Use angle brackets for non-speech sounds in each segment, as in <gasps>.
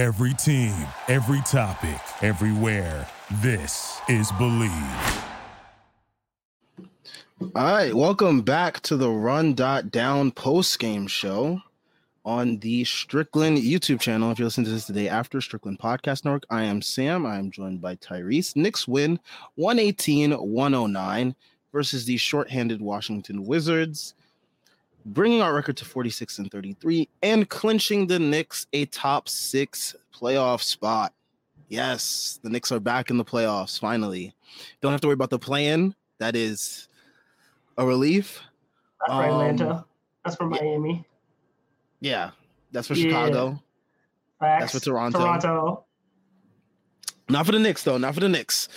Every team, every topic, everywhere. This is Believe. All right, welcome back to the Run Dot Down post game show on the Strickland YouTube channel. If you listen to this today after Strickland Podcast Network, I am Sam. I am joined by Tyrese. Knicks win 118 109 versus the shorthanded Washington Wizards, bringing our record to 46 and 33 and clinching the Knicks a top six playoff spot. Yes, the Knicks are back in the playoffs finally. Don't have to worry about the plan. That is a relief. That's for Atlanta. Um, That's for. Miami. Yeah, that's for Yeah. Chicago. Facts. for Toronto. Toronto. Not for the Knicks though. Not for the Knicks.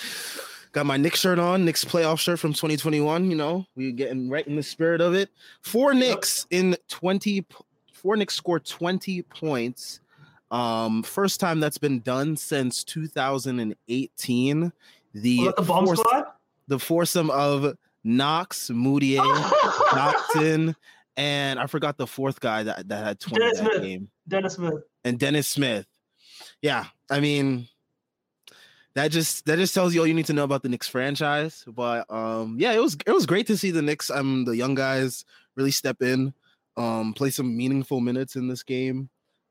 Got my Knicks shirt on, Knicks playoff shirt from 2021. You know, we're getting right in the spirit of it. Four Knicks in 20. Four Knicks scored 20 points. Um, first time that's been done since 2018. The Was the bomb squad? the foursome of Knox, Mudiay, <laughs> Dotson, and I forgot the fourth guy that, that had 20 Dennis that Smith. game. Dennis Smith. And Dennis Smith. Yeah, I mean that just that just tells you all you need to know about the Knicks franchise. But um yeah, it was it was great to see the Knicks um the young guys really step in, um play some meaningful minutes in this game.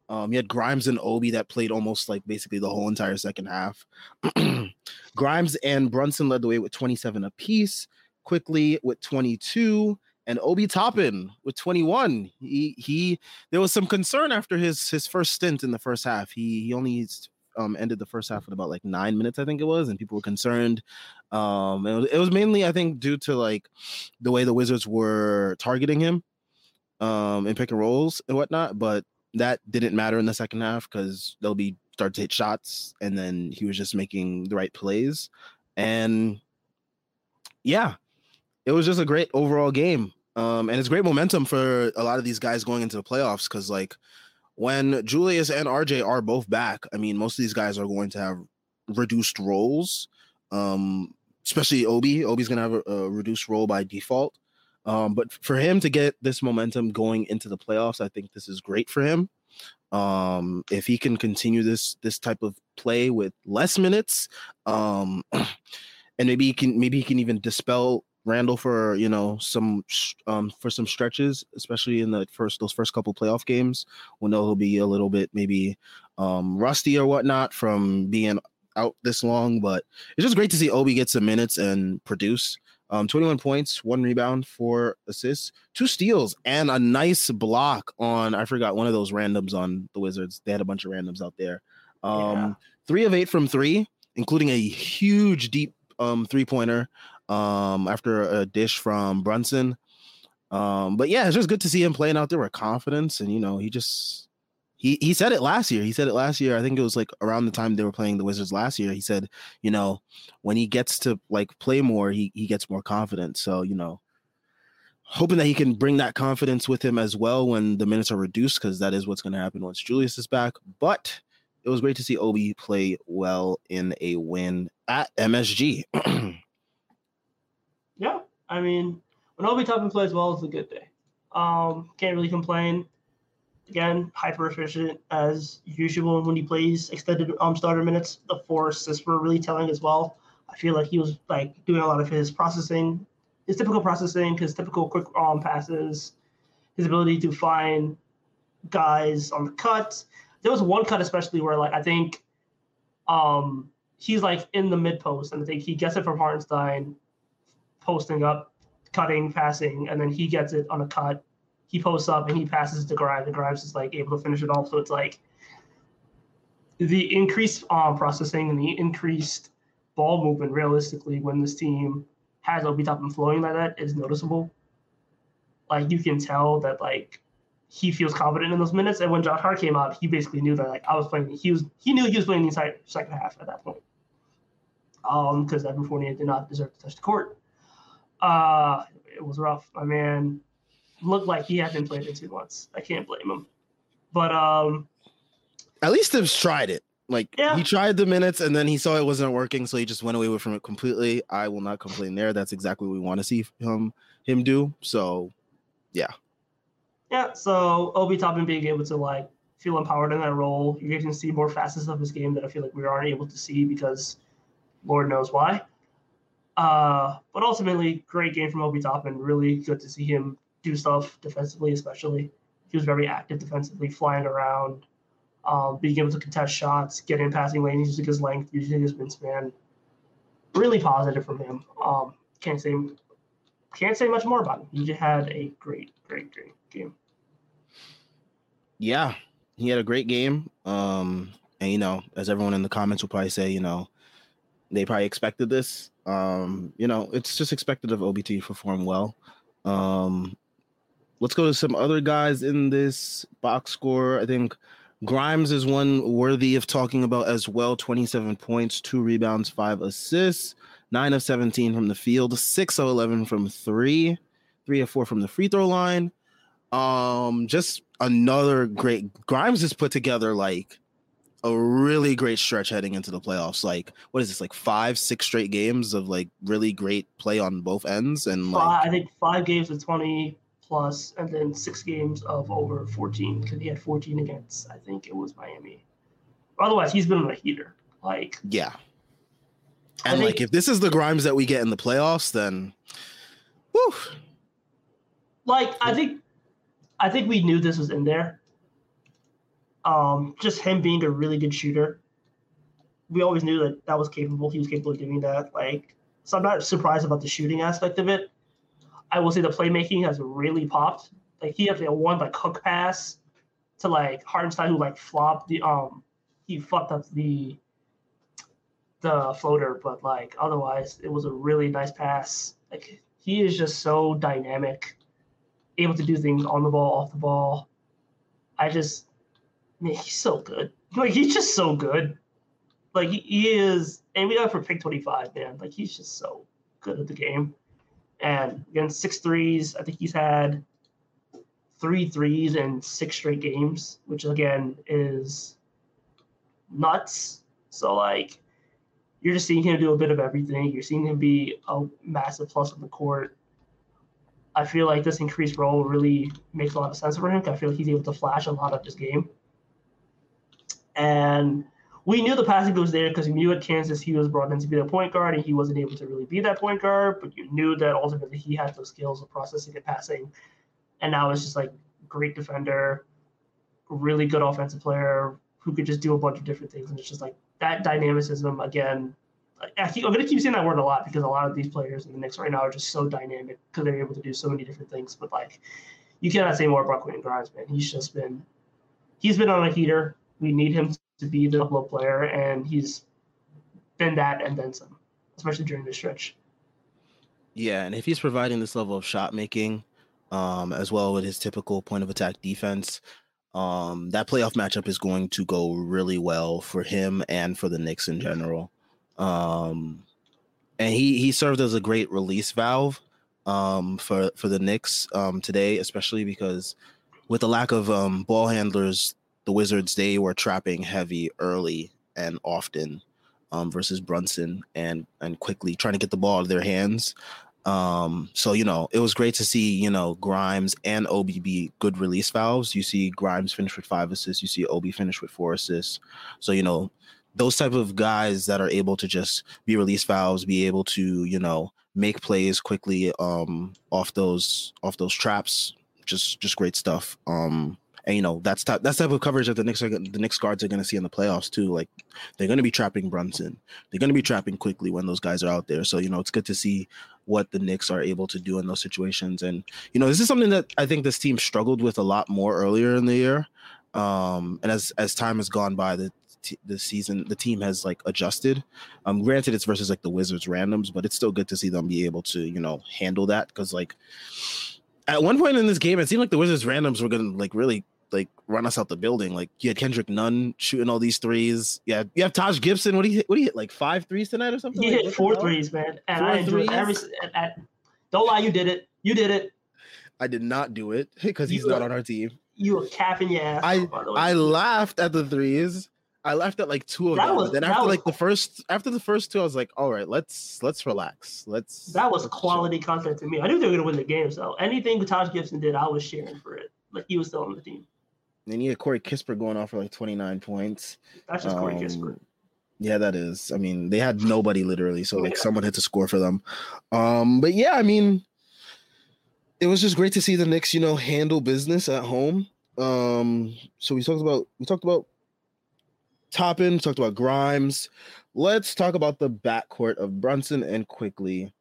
Um you had Grimes and Obi that played almost like basically the whole entire second half. <clears throat> Grimes and Brunson led the way with 27 apiece, Quickley with 22, and Obi Toppin with 21. He he there was some concern after his his first stint in the first half. He he only um ended the first half with about like nine minutes, I think it was, and people were concerned. Um it was, it was mainly I think due to like the way the Wizards were targeting him um in pick and rolls and whatnot, but that didn't matter in the second half because they'll be start to hit shots and then he was just making the right plays. And yeah, it was just a great overall game. Um, and it's great momentum for a lot of these guys going into the playoffs because, like, when Julius and RJ are both back, I mean, most of these guys are going to have reduced roles. Um, especially Obi. Obi's gonna have a, a reduced role by default. Um, but for him to get this momentum going into the playoffs, I think this is great for him. Um, if he can continue this this type of play with less minutes, um, <clears throat> and maybe he can maybe he can even dispel Randle for you know some um for some stretches, especially in the first those first couple playoff games We know he'll be a little bit maybe um rusty or whatnot from being out this long. But it's just great to see Obi get some minutes and produce. Um, 21 points, one rebound, four assists, two steals, and a nice block on I forgot one of those randoms on the Wizards. They had a bunch of randoms out there. Um, Yeah. three of eight from three, including a huge deep um three pointer um after a dish from Brunson. Um, but yeah, it's just good to see him playing out there with confidence, and you know, he just he he said it last year. He said it last year. I think it was like around the time they were playing the Wizards last year. He said, you know, when he gets to like play more, he he gets more confident. So, you know, hoping that he can bring that confidence with him as well when the minutes are reduced, because that is what's gonna happen once Julius is back. But it was great to see Obi play well in a win at MSG. <clears throat> Yeah. I mean, when Obi Toppin plays well, it's a good day. Um, can't really complain. Again, hyper efficient as usual when he plays extended um starter minutes. The four assists were really telling as well. I feel like he was like doing a lot of his processing, his typical processing, his typical quick um passes, his ability to find guys on the cut. There was one cut especially where like I think um he's like in the mid post and I think he gets it from Hartenstein posting up, cutting, passing, and then he gets it on a cut. He posts up and he passes to Grimes, and Grimes is like able to finish it off. So it's like the increased um, processing and the increased ball movement realistically when this team has Obi Toppin flowing like that is noticeable. Like you can tell that like he feels confident in those minutes. And when Josh Hart came out, he basically knew that like I was playing. He was he knew he was playing the entire second half at that point. Um, because Evan Fournier did not deserve to touch the court. Uh, it was rough. My man looked like he hadn't played in two months. I can't blame him. But um, At least Thibs tried it. Like Yeah. he tried the minutes and then he saw it wasn't working, so he just went away from it completely. I will not complain there. That's exactly what we want to see him him do. So yeah. Yeah, so Obi Toppin being able to like feel empowered in that role. You can see more facets of his game that I feel like we aren't able to see because Lord knows why. Uh, but ultimately, great game from Obi Toppin. Really good to see him do stuff defensively, especially. He was very active defensively, flying around, um, being able to contest shots, getting in passing lanes, using his length, using his wingspan. Really positive from him. Um, can't say can't say much more about him. He just had a great, great, great game. Yeah, he had a great game. Um, and you know, as everyone in the comments will probably say, you know, they probably expected this. Um, you know, it's just expected of OBT to perform well. Um, let's go to some other guys in this box score. I think Grimes is one worthy of talking about as well 27 points, two rebounds, five assists, nine of 17 from the field, six of 11 from three, three of four from the free throw line. Um, just another great Grimes has put together like a really great stretch heading into the playoffs. Like, what is this? Like five, six straight games of like really great play on both ends, and like Five, I think five games of 20 plus, and then six games of over 14 because he had 14 against, I think it was Miami. Otherwise, he's been on a heater. Like, yeah. And like, if this is the Grimes that we get in the playoffs, then, whew, like I think, I think we knew this was in there. Um, just him being a really good shooter. We always knew that that was capable. He was capable of doing that. Like, so I'm not surprised about the shooting aspect of it. I will say the playmaking has really popped. Like he had the one like hook pass to like Hartenstein who like flopped the um he fucked up the the floater, but like otherwise it was a really nice pass. Like he is just so dynamic, able to do things on the ball, off the ball. I just man, he's so good. Like he's just so good. Like he, is, and we got for pick twenty five, man. Like he's just so good at the game. And again, six threes. I think he's had three threes in six straight games, which again is nuts. So like you're just seeing him do a bit of everything. You're seeing him be a massive plus on the court. I feel like this increased role really makes a lot of sense for him. I feel like he's able to flash a lot of his game. And we knew the passing was there because we knew at Kansas he was brought in to be the point guard and he wasn't able to really be that point guard, but you knew that ultimately he had those skills of processing and passing. And now it's just like great defender, really good offensive player who could just do a bunch of different things. And it's just like that dynamicism again. I keep, I'm going to keep saying that word a lot because a lot of these players in the Knicks right now are just so dynamic because they're able to do so many different things. But like, you cannot say more about Quentin Grimes, man. He's just been, he's been on a heater. We need him to be the level player, and he's been that and then some, especially during the stretch. Yeah, and if he's providing this level of shot making, um, as well with his typical point of attack defense, um, that playoff matchup is going to go really well for him and for the Knicks in general. Um, and he he served as a great release valve um, for for the Knicks um, today, especially because with the lack of um, ball handlers, the Wizards they were trapping heavy early and often um, versus Brunson and and Quickley trying to get the ball out of their hands. Um, so you know, it was great to see you know Grimes and Obi be good release valves. You see Grimes finish with five assists. You see Obi finish with four assists. So you know, those type of guys that are able to just be release valves, be able to you know make plays quickly um, off those off those traps. Just just great stuff. Um, and you know that's type that's type of coverage that the Knicks are the Knicks guards are going to see in the playoffs too. Like they're going to be trapping Brunson. They're going to be trapping Quickley when those guys are out there. So you know it's good to see what the Knicks are able to do in those situations. And you know this is something that I think this team struggled with a lot more earlier in the year. Um, and as as time has gone by, the t- the season the team has like adjusted. Um, granted it's versus like the Wizards randoms, but it's still good to see them be able to you know handle that because like at one point in this game, it seemed like the Wizards randoms were gonna like really like run us out the building. Like you had Kendrick Nunn shooting all these threes. Yeah, you have Taj Gibson. What do you hit? What do you hit? Like five threes tonight or something? He Like, hit four threes, man, and Four I enjoyed every. At, don't lie, you did it. You did it. I did not do it <laughs> because he's You, not on our team. You were capping your ass. I- off, by the way. I laughed at the threes. I laughed at like two of That them. was- then after was- like the first after the first two, I was like, all right, let's let's relax. Let's That was let's chill." quality content to me. I knew they were going to win the game. So anything Taj Gibson did, I was cheering for it. Like he was still on the team. Then you had Corey Kispert going off for like 29 points. That's just Corey Kispert. Um, Yeah, that is. I mean, they had nobody literally, so like someone had to score for them. Um, but yeah, I mean, it was just great to see the Knicks, you know, handle business at home. Um, so we talked about we talked about Toppin, talked about Grimes. Let's talk about the backcourt of Brunson and Quickley.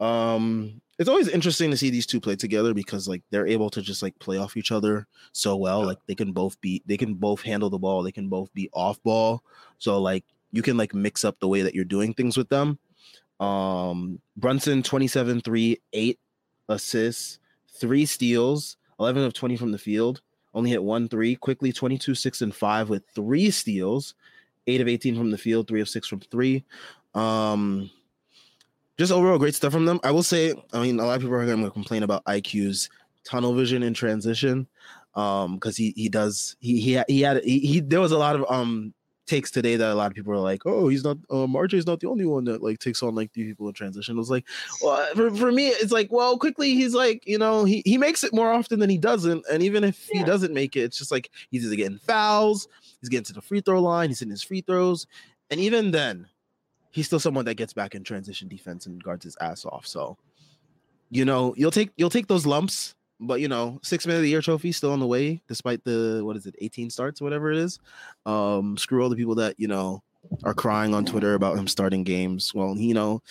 Um, it's always interesting to see these two play together because like they're able to just like play off each other so well. Like they can both be they can both handle the ball, they can both be off ball. So like you can like mix up the way that you're doing things with them. Um Brunson 27 3 8 assists, 3 steals, 11 of 20 from the field, only hit 1 3, Quickley 22 6 and 5 with 3 steals, 8 of 18 from the field, 3 of 6 from 3. Um just overall great stuff from them. I will say, I mean, a lot of people are going to complain about IQ's tunnel vision in transition, um, because he he does he he he had he, he there was a lot of um takes today that a lot of people are like, oh, he's not um RJ's not the only one that like takes on like three people in transition. It was like, well, for, for me, it's like, well, Quickley he's like, you know, he he makes it more often than he doesn't, and even if he doesn't make it, it's just like he's either getting fouls, he's getting to the free throw line, he's hitting his free throws, and even then, he's still someone that gets back in transition defense and guards his ass off. So, you know, you'll take you'll take those lumps, but you know, six man of the year trophy still on the way, despite the what is it, 18 starts, whatever it is. Um, screw all the people that you know are crying on Twitter about him starting games. Well, you know,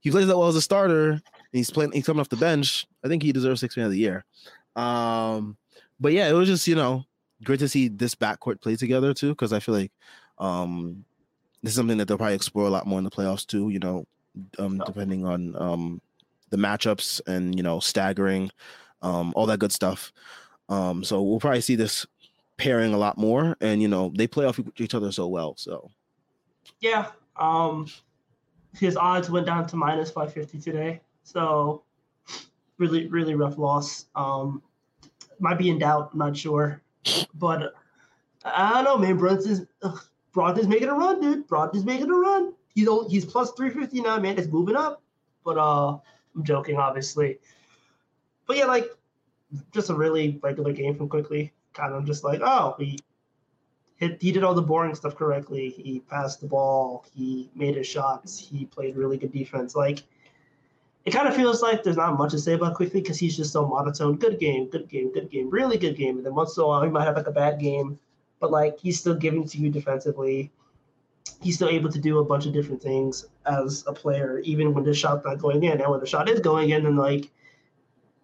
he plays that well as a starter, he's playing he's coming off the bench. I think he deserves six man of the year. Um, but yeah, it was just, you know, great to see this backcourt play together too, because I feel like um this is something that they'll probably explore a lot more in the playoffs too, you know, um, depending on um, the matchups and, you know, staggering, um, all that good stuff. Um, so we'll probably see this pairing a lot more. And, you know, they play off each other so well. So, Yeah. Um, his odds went down to minus 550 today. So really, really rough loss. Um, might be in doubt. I'm not sure. But I don't know, man. Brunson's ugh, Brogdon's making a run, dude. Brogdon's making a run. He's only, he's plus 350 now, man. It's moving up. But uh, I'm joking, obviously. But yeah, like just a really regular game from Quickley. Kind of just like, oh, he hit, he did all the boring stuff correctly. He passed the ball. He made his shots. He played really good defense. Like it kind of feels like there's not much to say about Quickley because he's just so monotone. Good game, good game, good game, really good game. And then once in a while he might have like a bad game, but like he's still giving to you defensively. He's still able to do a bunch of different things as a player, even when the shot's not going in. And when the shot is going in, then like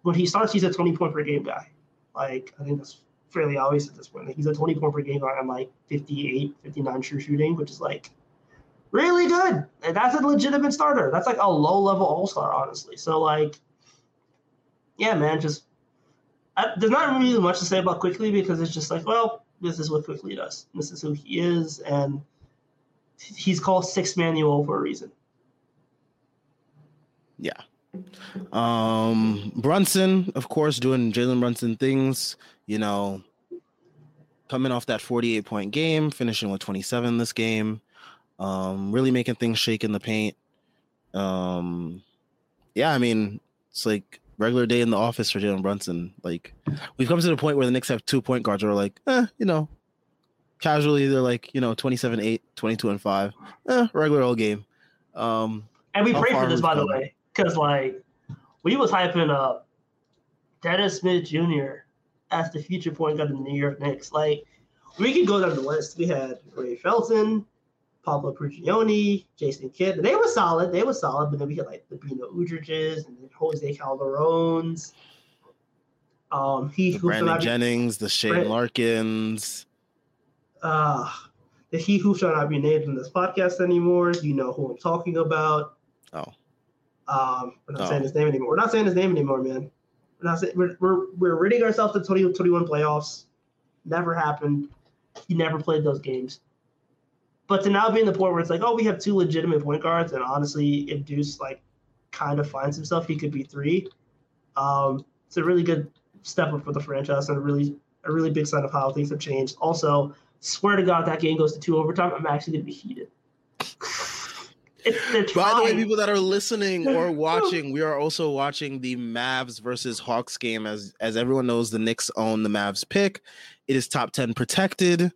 when he starts, he's a 20 point per game guy. Like I think that's fairly obvious at this point. Like he's a 20 point per game guy on like 58, 59 true shooting, which is like really good. And that's a legitimate starter. That's like a low level all star, honestly. So like, yeah, man, just I, there's not really much to say about Quickley because it's just like, well, this is what Quickley does. This is who he is, and he's called six manual for a reason. yeah. Um, Brunson, of course, doing Jalen Brunson things, you know, coming off that 48 point game, finishing with 27 this game, um, really making things shake in the paint. Um, yeah, I mean, it's like regular day in the office for Jalen Brunson. Like, we've come to the point where the Knicks have two point guards who are like, eh, you know, casually, they're like, you know, 27 8, 22 and 5, eh, regular old game. Um, And we How pray for this, by the way, because like we was hyping up Dennis Smith Jr. as the future point guard in the New York Knicks. Like we could go down the list. We had Ray Felton, Pablo Prigioni, Jason Kidd. They were solid. They were solid. But then we had like the Beno Udrihs and then Jose Calderones. Um, he the who Brandon shall not be- Jennings, the Shane Brand- Larkins. uh, the he who shall not be named in this podcast anymore. You know who I'm talking about. Oh. Um, we're not Oh. saying his name anymore. We're not saying his name anymore, man. We're not saying we're we're, we're ridding ourselves of 2021 playoffs. Never happened. He never played those games. But to now be in the point where it's like, oh, we have two legitimate point guards, and honestly, if Deuce like kind of finds himself, he could be three. Um, it's a really good step up for the franchise and a really a really big sign of how things have changed. Also, swear to God, that game goes to two overtime. I'm actually gonna be heated. <sighs> By the way, people that are listening or <laughs> watching, we are also watching the Mavs versus Hawks game. As as everyone knows, the Knicks own the Mavs pick. It is top 10 protected.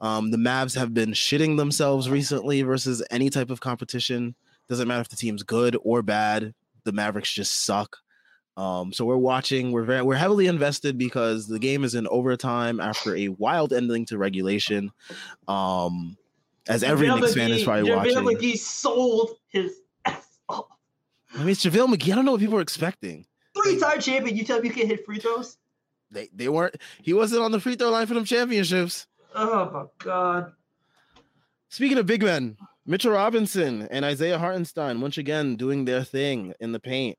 Um, the Mavs have been shitting themselves recently versus any type of competition. Doesn't matter if the team's good or bad. The Mavericks just suck. Um, so we're watching. We're very we're heavily invested because the game is in overtime after a wild ending to regulation. Um, as every JaVale Knicks fan is probably JaVale watching. McGee sold his ass off. I mean, it's JaVale McGee. I don't know what people are expecting. Three-time champion. You tell me you can't hit free throws? They they weren't. He wasn't on the free throw line for them championships. Oh my god. Speaking of big men, Mitchell Robinson and Isaiah Hartenstein once again doing their thing in the paint.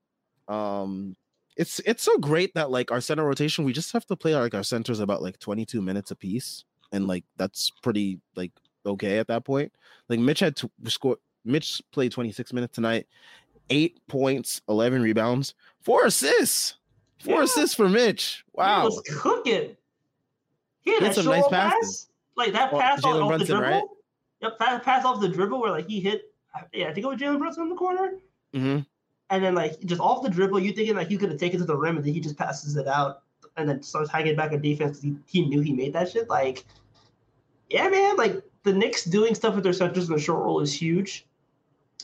Um, it's it's so great that like our center rotation, we just have to play like our centers about like 22 minutes a piece, and like that's pretty like okay at that point. Like Mitch had to score. Mitch played 26 minutes tonight, eight points, 11 rebounds, four assists, four yeah. assists for Mitch. Wow, he was cooking. He had, some nice passes. Pass, like that pass well, off, Brunson, the dribble. Right? Yep, pass, pass off the dribble where like he hit. Yeah, I think it was Jalen Brunson in the corner. Mm-hmm. And then like just off the dribble, you thinking like he could have taken to the rim, and then he just passes it out, and then starts hanging back on defense because he, he knew he made that shit. Like, yeah, man, like the Knicks doing stuff with their centers in the short roll is huge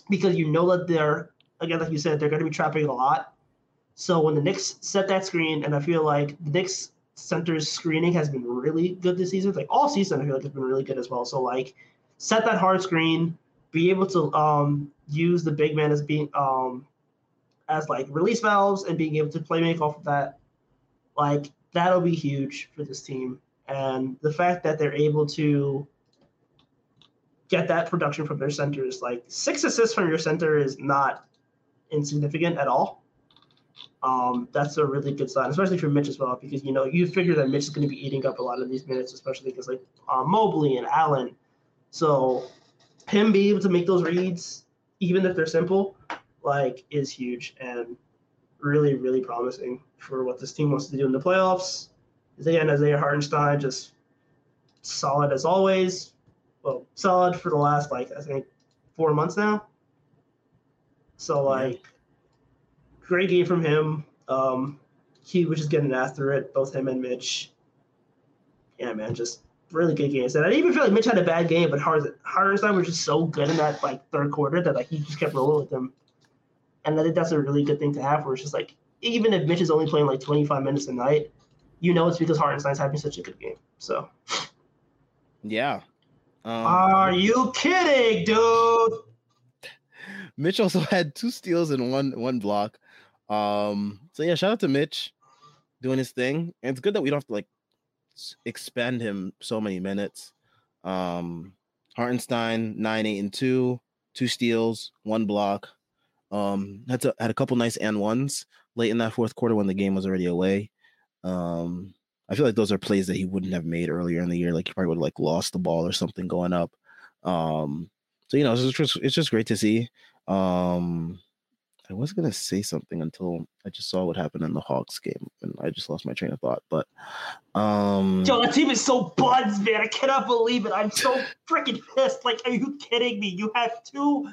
because you know that they're again, like you said, they're going to be trapping a lot. So when the Knicks set that screen, and I feel like the Knicks center's screening has been really good this season. Like all season, I feel like it's been really good as well. So like set that hard screen, be able to um use the big man as being um as like release valves and being able to play make off of that. Like that'll be huge for this team. And the fact that they're able to get that production from their centers. Like six assists from your center is not insignificant at all. Um, that's a really good sign, especially for Mitch as well, because you know you figure that Mitch is going to be eating up a lot of these minutes, especially because like uh, Mobley and Allen. So him being able to make those reads, even if they're simple, like is huge and really, really promising for what this team wants to do in the playoffs. Again, Isaiah Hartenstein just solid as always well solid for the last like I think four months now. So like great game from him. Um, he was just getting after it, both him and Mitch. Yeah, man, just really good games. And I didn't even feel like Mitch had a bad game, but Hartenstein was just so good in that like third quarter that like he just kept rolling with them. And I think that's a really good thing to have where it's just like even if Mitch is only playing like 25 minutes a night, you know it's because Hartenstein's having such a good game. So yeah, um, Are you kidding, dude? Mitch also <laughs> had two steals and one one block. Um, so yeah, shout out to Mitch doing his thing. And it's good that we don't have to like expand him so many minutes. Um, Hartenstein nine, eight, and two, two steals, one block. Um, had to had a couple nice and ones late in that fourth quarter when the game was already away. Um, I feel like those are plays that he wouldn't have made earlier in the year. Like he probably would have like lost the ball or something going up. Um, so you know, it's just it's just great to see. Um, I was gonna say something until I just saw what happened in the Hawks game, and I just lost my train of thought. But um, yo, that team is so buds, man. I cannot believe it. I'm so freaking pissed. Like, are you kidding me? You have two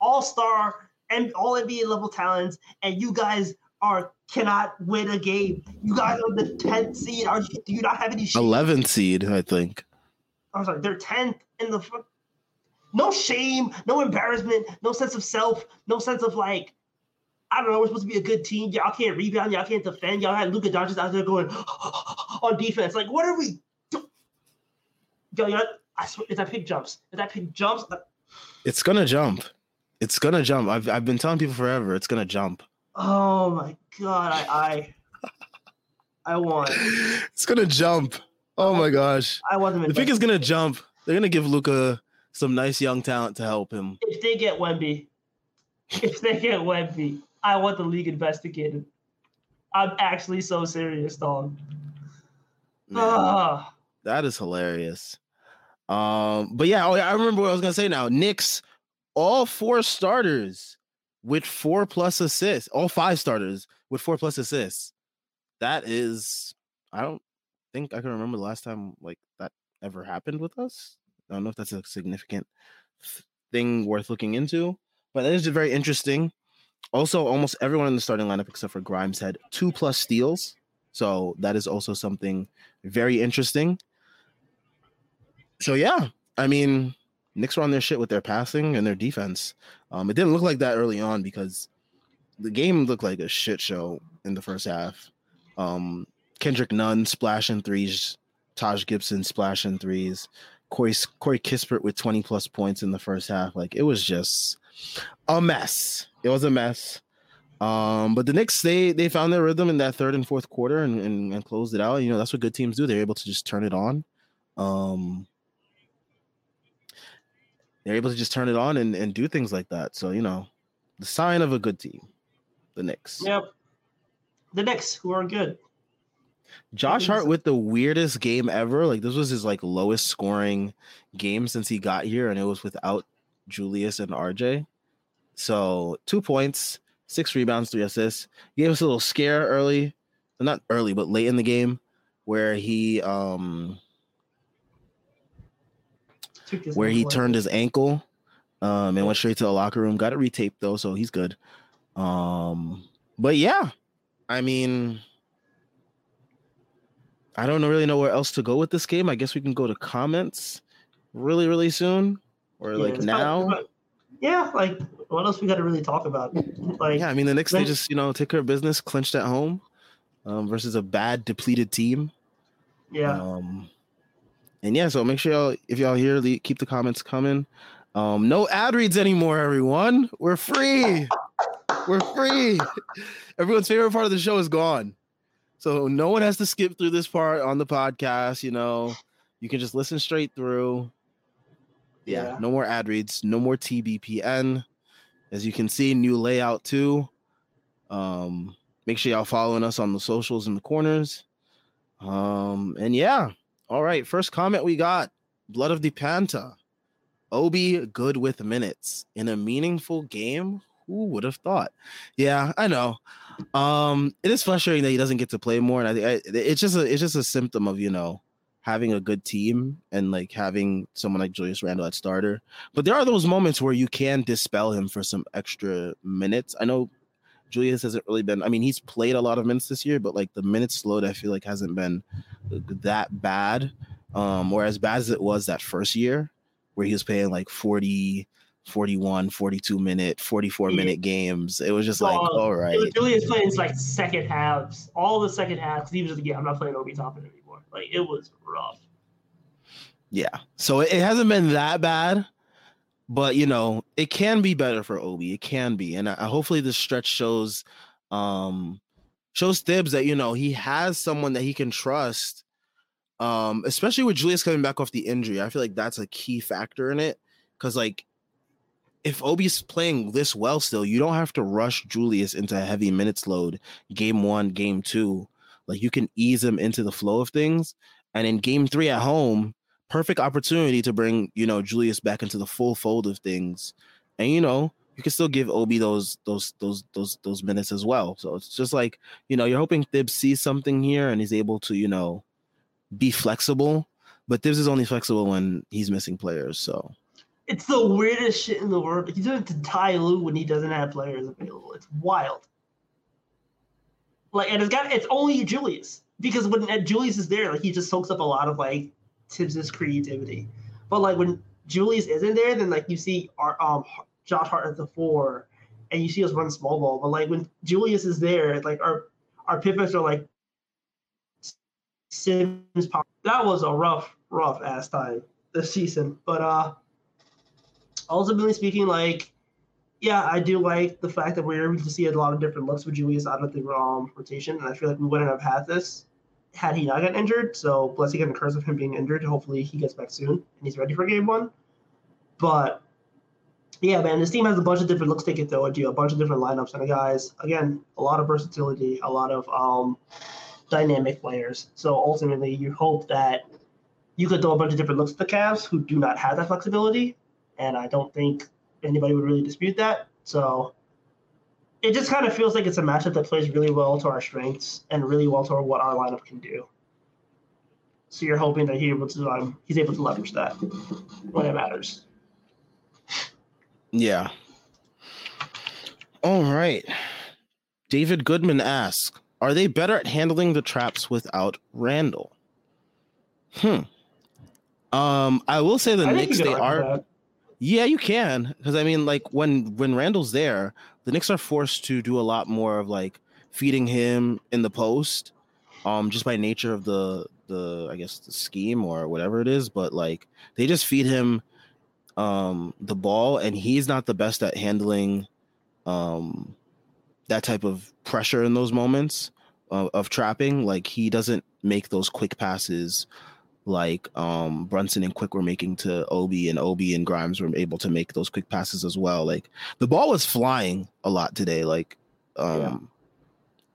All Star and All NBA level talents, and you guys are cannot win a game. You guys are the tenth seed. Are you, do you not have any? Eleventh seed, I think. I'm sorry, they're tenth in the. No shame, no embarrassment, no sense of self, no sense of like. I don't know. We're supposed to be a good team. Y'all can't rebound. Y'all can't defend. Y'all had Luka Doncic out there going <gasps> on defense. Like, what are we? Do- Yo, know, I swear, if that pig jumps, if that pig jumps, uh, it's gonna jump. It's gonna jump. I've I've been telling people forever. It's gonna jump. Oh my god, I I, I want. <laughs> It's gonna jump. Oh my gosh. I want them. The pick is gonna jump. They're gonna give Luka some nice young talent to help him. If they get Wemby, if they get Wemby, I want the league investigated. I'm actually so serious, dog. Man. That is hilarious. Um, but yeah, oh, I remember what I was gonna say now. Knicks, all four starters with four plus assists, all five starters with four plus assists. That is, I don't think I can remember the last time like that ever happened with us. I don't know if that's a significant thing worth looking into. but that is very interesting. Also, almost everyone in the starting lineup except for Grimes had two plus steals. So that is also something very interesting. So yeah, I mean, Knicks were on their shit with their passing and their defense. Um, it didn't look like that early on because the game looked like a shit show in the first half. Um, Kendrick Nunn splashing threes, Taj Gibson splashing threes, Corey Corey Kispert with 20 plus points in the first half. Like it was just a mess. It was a mess. Um, but the Knicks they they found their rhythm in that third and fourth quarter and, and, and closed it out. You know, that's what good teams do. They're able to just turn it on. Um they're able to just turn it on and, and do things like that. So, you know, the sign of a good team. The Knicks. Yep. The Knicks, who are good. Josh Hart with the weirdest game ever. Like this was his like lowest scoring game since he got here, and it was without Julius and RJ. So two points, six rebounds, three assists. He gave us a little scare early, not early, but late in the game, where he um where he turned his ankle um and went straight to the locker room. Got it retaped though, so he's good. Um, but yeah, I mean, I don't really know where else to go with this game. I guess we can go to comments really, really soon, or yeah, like now. Yeah, like what else we got to really talk about? Like, yeah, I mean, the Knicks they just you know take care of business, clinched at home, um, versus a bad depleted team. Yeah. Um, and yeah, so make sure y'all if y'all here keep the comments coming. Um, no ad reads anymore, everyone. We're free. We're free. Everyone's favorite part of the show is gone. So no one has to skip through this part on the podcast, you know. You can just listen straight through. Yeah, yeah. no more ad reads, no more TBPN. As you can see, new layout too. Um, make sure y'all following us on the socials in the corners. Um, and yeah, all right. First comment we got Blood of the Panta. Obi good with minutes in a meaningful game. Who would have thought? Yeah, I know. Um, it is frustrating that he doesn't get to play more, and I think it's just a it's just a symptom of you know having a good team and like having someone like Julius Randle at starter. But there are those moments where you can dispel him for some extra minutes. I know Julius hasn't really been. I mean, he's played a lot of minutes this year, but like the minutes load, I feel like hasn't been that bad, um, or as bad as it was that first year, where he was playing like 40, 41, 42 minute, 44 minute games. It was just like, all right. Julius playing like second halves, all the second halves. He was just, yeah, I'm not playing Obi Toppin anymore. Like it was rough. Yeah. So it hasn't been that bad, but you know, it can be better for Obi. It can be. And I, hopefully this stretch shows um shows Thibs that you know he has someone that he can trust. Um, especially with Julius coming back off the injury. I feel like that's a key factor in it. Cause like if Obi's playing this well still, you don't have to rush Julius into a heavy minutes load game one, game two. Like you can ease him into the flow of things. And in game three at home, perfect opportunity to bring, you know, Julius back into the full fold of things. And you know, you can still give Obi those those those those those minutes as well. So it's just like, you know, you're hoping Thibs sees something here and he's able to, you know, be flexible. But Thibs is only flexible when he's missing players. So it's the weirdest shit in the world. He's doing to Ty Lue when he doesn't have players available. It's wild. Like, and it's got it's only Julius because when Julius is there, like he just soaks up a lot of like Thibs's creativity. But like when Julius isn't there, then like you see our um Josh Hart at the four, and you see us run small ball. But like when Julius is there, like our our pivots are like Sims. That was a rough, rough ass time this season. But uh ultimately speaking, like, yeah, I do like the fact that we're able to see a lot of different looks with Julius out of the um, rotation, and I feel like we wouldn't have had this had he not gotten injured. So blessing and curse of him being injured. Hopefully he gets back soon and he's ready for game one. But yeah, man, this team has a bunch of different looks they can throw a bunch of different lineups, and guys, again, a lot of versatility, a lot of um, dynamic players. So ultimately, you hope that you could throw a bunch of different looks at the Cavs who do not have that flexibility, and I don't think anybody would really dispute that. So it just kind of feels like it's a matchup that plays really well to our strengths and really well to what our lineup can do. So you're hoping that he able to um, he's able to leverage that when it matters. Yeah. All right. David Goodman asks, "Are they better at handling the traps without Randle?" Hmm. Um, I will say the I Knicks they are. Yeah, you can because I mean, like when when Randle's there, the Knicks are forced to do a lot more of like feeding him in the post, um, just by nature of the the I guess the scheme or whatever it is. But like they just feed him um the ball, and he's not the best at handling um that type of pressure in those moments of, of trapping. Like he doesn't make those quick passes like um Brunson and Quick were making to Obi and Obi and Grimes were able to make those quick passes as well. Like the ball was flying a lot today. Like um Yeah.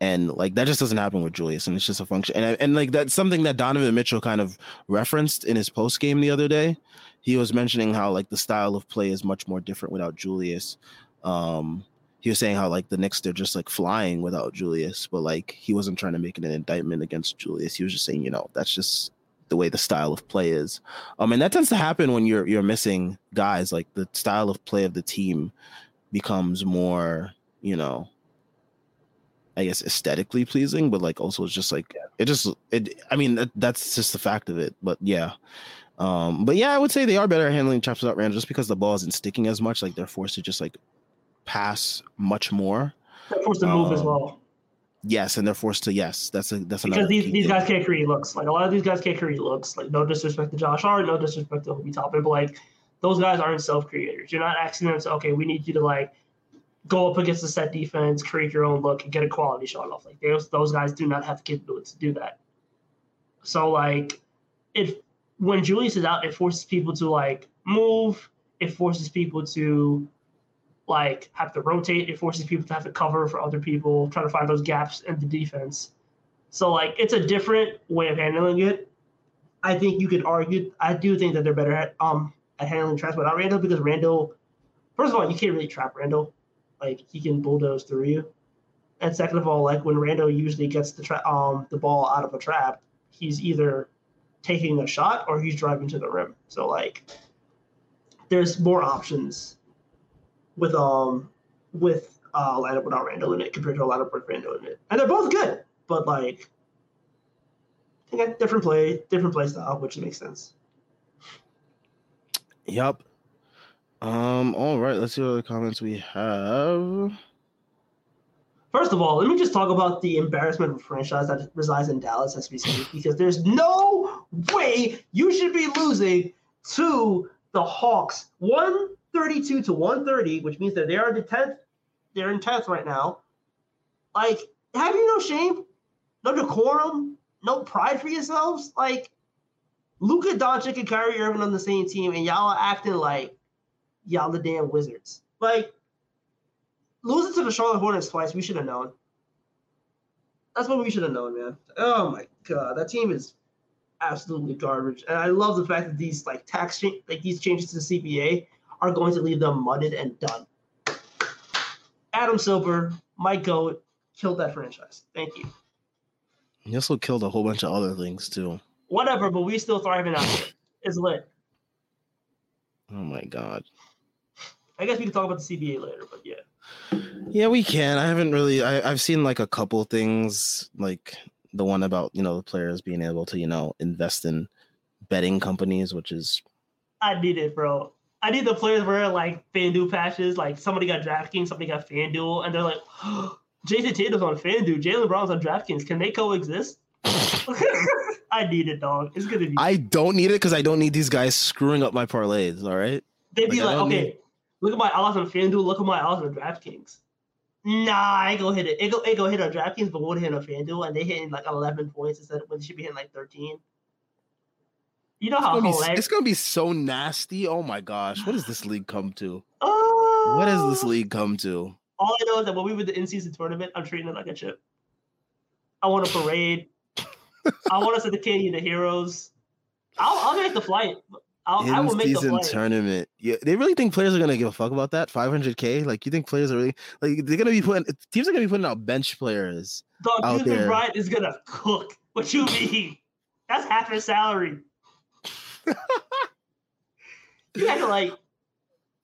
and like that just doesn't happen with Julius and it's just a function and and like that's something that Donovan Mitchell kind of referenced in his post game the other day. He was mentioning how like the style of play is much more different without Julius. Um he was saying how like the Knicks they're just like flying without Julius, but like he wasn't trying to make an indictment against Julius. He was just saying, you know, that's just the way the style of play is. Um, and that tends to happen when you're you're missing guys. Like the style of play of the team becomes more, you know, I guess aesthetically pleasing, but like also it's just like it just it. I mean that, that's just the fact of it. But yeah, um, but yeah, I would say they are better at handling traps without Randle just because the ball isn't sticking as much. Like they're forced to just like pass much more. They're forced to move as Um, well Yes, and they're forced to yes. That's a that's another because these, these thing. guys can't create looks. Like a lot of these guys can't create looks. Like no disrespect to Josh Hart, no disrespect to Obi Toppin, but like those guys aren't self creators. You're not asking them to okay, we need you to like go up against the set defense, create your own look, and get a quality shot off. Like those those guys do not have the capability to do that. So like if when Julius is out, it forces people to like move. It forces people to like have to rotate. It forces people to have to cover for other people, trying to find those gaps in the defense. So like it's a different way of handling it. I think you could argue. I do think that they're better at um at handling traps without Randle because Randle, first of all, you can't really trap Randle. Like he can bulldoze through you. And second of all, like when Randle usually gets the tra- um the ball out of a trap, he's either taking a shot or he's driving to the rim. So like there's more options with um with uh lineup without Randle in it compared to a lineup with Randle in it. And they're both good, but like again, different play, different play style, which makes sense. Yep. Um. All right. Let's see what other comments we have. First of all, let me just talk about the embarrassment of a franchise that resides in Dallas as we speak, because there's no way you should be losing to the Hawks 132 to 130, which means that they are the 10th, they're in 10th right now. Like, have you no shame? No decorum? No pride for yourselves? Like, Luka Doncic and Kyrie Irving on the same team, and y'all are acting like y'all the damn wizards. Like, losing to the Charlotte Hornets twice, we should have known. That's what we should have known, man. Oh my god, that team is absolutely garbage. And I love the fact that these like tax cha- like these changes to the CBA are going to leave them mudded and done. Adam Silver, my Goat, killed that franchise. Thank you. He also killed a whole bunch of other things too. Whatever, but we still thriving out here. It's lit. Oh my god. I guess we can talk about the CBA later, but yeah. Yeah, we can. I haven't really. I, I've seen like a couple things, like the one about you know the players being able to you know invest in betting companies, which is I need it, bro. I need the players wearing like FanDuel patches. Like somebody got DraftKings, somebody got FanDuel, and they're like, <gasps> Jayson Tatum's on FanDuel, Jaylen Brown's on DraftKings. Can they coexist? <laughs> I need it, dog. It's gonna be. I don't need it because I don't need these guys screwing up my parlays. All right. They'd be like, like, okay, need- look at my odds on FanDuel. Look at my odds on DraftKings. Nah, I go hit it. It go, it go hit on DraftKings, but won't hit on FanDuel, and they hit hitting like 11 points instead of when they should be hitting like 13. You know It's how gonna, be, it's gonna be so nasty. Oh my gosh, what does this <sighs> league come to? Oh, What does this oh. league come to? All I know is that when we were the in-season tournament, I'm treating it like a chip. I want a parade. I want us at the Canyon of Heroes. I'll, I'll make the flight. I'll, I will make the In-season flight. tournament. Yeah, they really think players are gonna give a fuck about that? 500k? Like you think players are really like they're gonna be putting teams are gonna be putting out bench players. Dog, out. Bryant is gonna cook. What you mean? That's half his salary. You had to like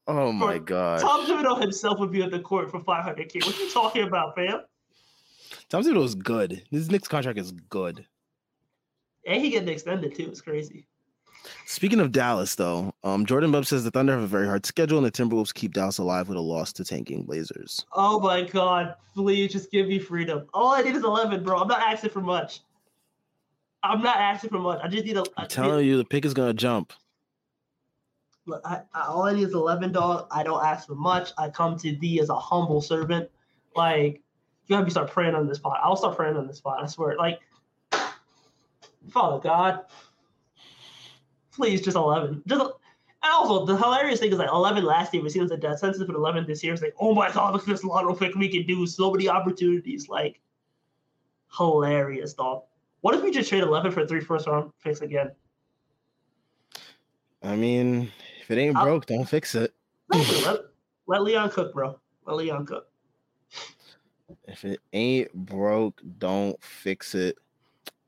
Oh my god. Tom Thibodeau himself would be on the court for 500k. What are you talking about, fam? Tom Thibodeau is good. This Knicks contract is good. And he getting extended too. It's crazy. Speaking of Dallas, though, um, Jordan Bub says the Thunder have a very hard schedule, and the Timberwolves keep Dallas alive with a loss to tanking Blazers. Oh my god, please just give me freedom. All I need is 11, bro. I'm not asking for much. I'm not asking for much. I just need a. I'm telling you, the pick is gonna jump. Look, I, I, all I need is 11, dog. I don't ask for much. I come to thee as a humble servant. Like, you have me start praying on this spot. I'll start praying on this spot. I swear. Like, Father God, please, just 11. Just. And also, the hilarious thing is like 11 last year, we seen as a death sentence, but 11 this year is like, oh my god, look at this lotto pick we can do. So many opportunities. Like, hilarious, dog. What if we just trade 11 for three first round picks again? I mean, if it ain't I'll- broke, don't fix it. <laughs> let, let Leon cook, bro. Let Leon cook. If it ain't broke, don't fix it.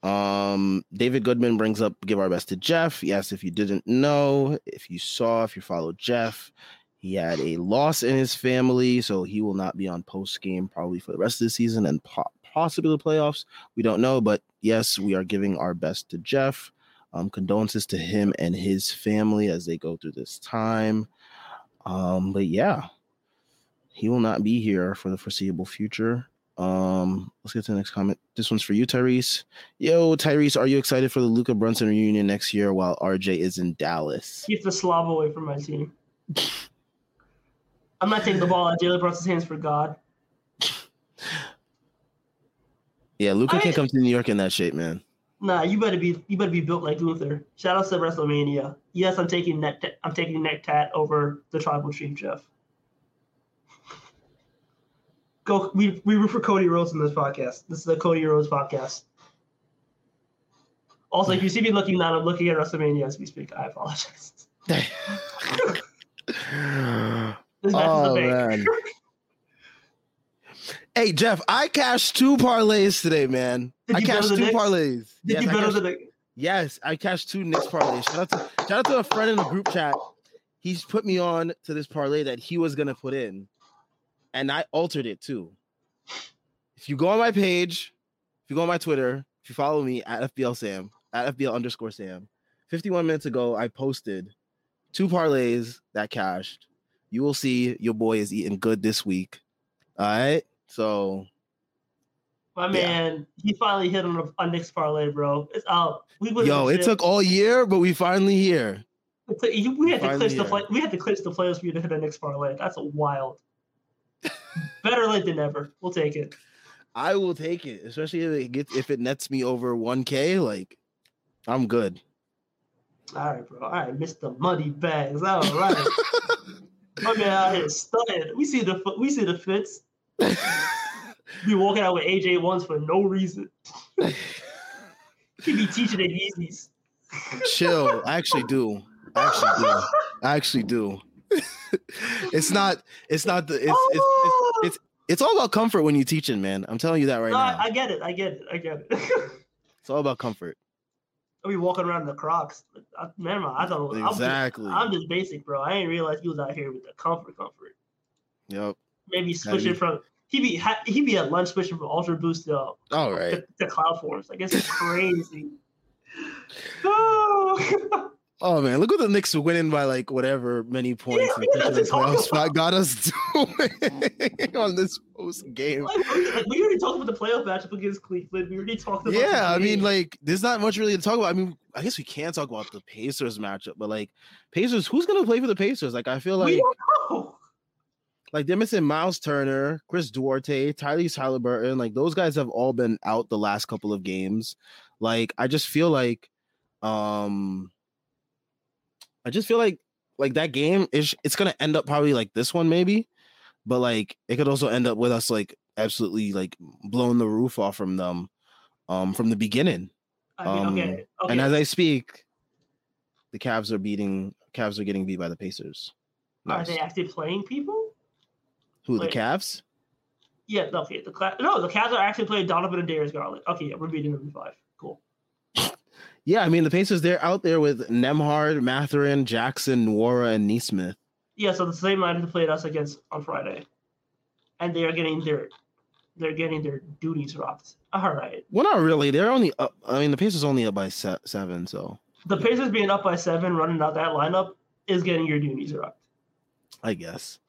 Um, David Goodman brings up give our best to Jeff. Yes, if you didn't know, if you saw, if you followed Jeff, he had a loss in his family, so he will not be on post game probably for the rest of the season and po- possibly the playoffs. We don't know, but yes, we are giving our best to Jeff. Um, condolences to him and his family as they go through this time. Um, but yeah, he will not be here for the foreseeable future. Um, let's get to the next comment. This one's for you, Tyrese. Yo, Tyrese, are you excited for the Luka Brunson reunion next year while RJ is in Dallas? Keep the slob away from my team. I'm not taking the ball out of Jalen Brunson's hands for God. Yeah, Luka I- can't come to New York in that shape, man. Nah, you better be you better be built like Luther. Shout out to WrestleMania. Yes, I'm taking neck I'm taking neck tat over the tribal chief, Jeff. Go we we root for Cody Rhodes in this podcast. This is the Cody Rhodes podcast. Also, if you see me looking down, I'm looking at WrestleMania as we speak. I apologize. <laughs> This match Oh, is a oh, bank. man. Hey, Jeff, I cashed two parlays today, man. Did I cashed two Knicks? parlays. Did Yes, you I bet on cashed- the Yes, I cashed two Knicks parlays. Shout out to shout out to a friend in the group chat. He's put me on to this parlay that he was gonna put in, and I altered it too. If you go on my page, if you go on my Twitter, if you follow me at FBL Sam at FBL underscore Sam, 51 minutes ago I posted two parlays that cashed. You will see your boy is eating good this week. All right, so My Yeah. man, he finally hit on a, a Knicks parlay, bro. It's out. We yo, it shit. took all year, but we finally here. It took- you- we had to Finally clinch the here. play. We had to clinch the playoffs for you to hit a Knicks parlay. That's wild. Better late than never. We'll take it. I will take it, especially if it gets if it nets me over 1k. Like, I'm good. All right, bro. All right, Mr. Money Bags. All right. <laughs> My man out here studying. We see the we see the fits. <laughs> Be walking out with AJ ones for no reason. He be teaching at Yeezys. Chill. I actually do. I actually do. I actually do. it's not. It's not the. It's, it's it's it's it's all about comfort when you're teaching, man. I'm telling you that right No, now. I get it. I get it. I get it. <laughs> It's all about comfort. I be walking around in the Crocs. I, man, I thought I'm just, Exactly. I'm just basic, bro. I didn't realize he was out here with the comfort, comfort. Yep. Maybe Gotta switching from he be ha, he be at lunch switching from Ultra Boost to All right. to, to Cloud Force. Like it's <laughs> crazy. oh. <laughs> Oh man, look what the Knicks winning by like whatever many points Yeah, the playoff spot got us doing <laughs> on this post game. like, like, we already talked about the playoff matchup against Cleveland. We already talked about Yeah, I mean, like, there's not much really to talk about. I mean, I guess we can talk about the Pacers matchup, but like, Pacers, who's gonna play for the Pacers? Like, I feel like. Like they're missing Myles Turner, Chris Duarte, Tyrese Haliburton. Like, those guys have all been out the last couple of games. Like, I just feel like, um, I just feel like like that game is it's gonna end up probably like this one maybe, but like it could also end up with us like absolutely like blowing the roof off from them, um, from the beginning. I mean, Um, okay, okay. And as I speak, the Cavs are beating Cavs are getting beat by the Pacers. Are they actually playing people? Who the wait. Cavs? Yeah, okay. The Cla- no, the Cavs are actually playing Donovan and Darius Garland. Okay, yeah, we're beating them in five. Cool. <laughs> Yeah, I mean the Pacers they're out there with Nembhard, Mathurin, Jackson, Nwora, and Nesmith. Yeah, so the same lineup that played us against on Friday, and they are getting their they're getting their duties rocked. All right, Well, not really. They're only up. I mean, the Pacers only up by se- seven. So the Pacers being up by seven, running out that lineup is getting your duties rocked. I guess.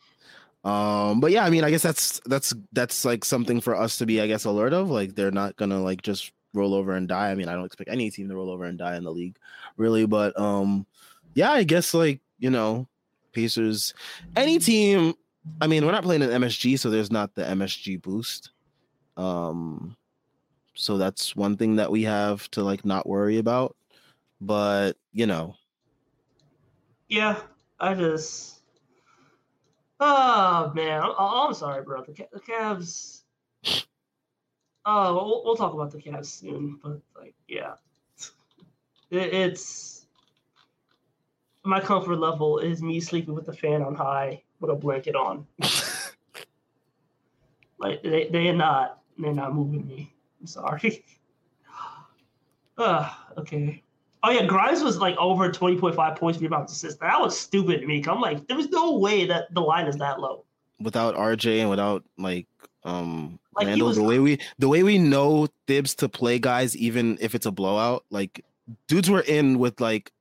Um, but yeah, I mean, I guess that's that's that's like something for us to be, I guess, alert of. Like they're not gonna like just roll over and die. I mean, I don't expect any team to roll over and die in the league, really. But um, yeah, I guess like you know, Pacers, any team. I mean, we're not playing an MSG, so there's not the MSG boost. Um, so that's one thing that we have to like not worry about. But you know, Yeah, I just. Oh man, I'm, I'm sorry, bro. The, the Cavs. Oh, we'll, we'll talk about the Cavs soon, but like, yeah, it, it's my comfort level is me sleeping with the fan on high with a blanket on. <laughs> Like they they are not they're not moving me. I'm sorry. <sighs> Ah, okay. Oh yeah, Grimes was like over twenty point five points, rebounds, assists. That was stupid to me. I'm like, there was no way that the line is that low. without RJ and without like um Like, Randle, was- the way we the way we know Thibs to play guys, even if it's a blowout, like dudes were in with like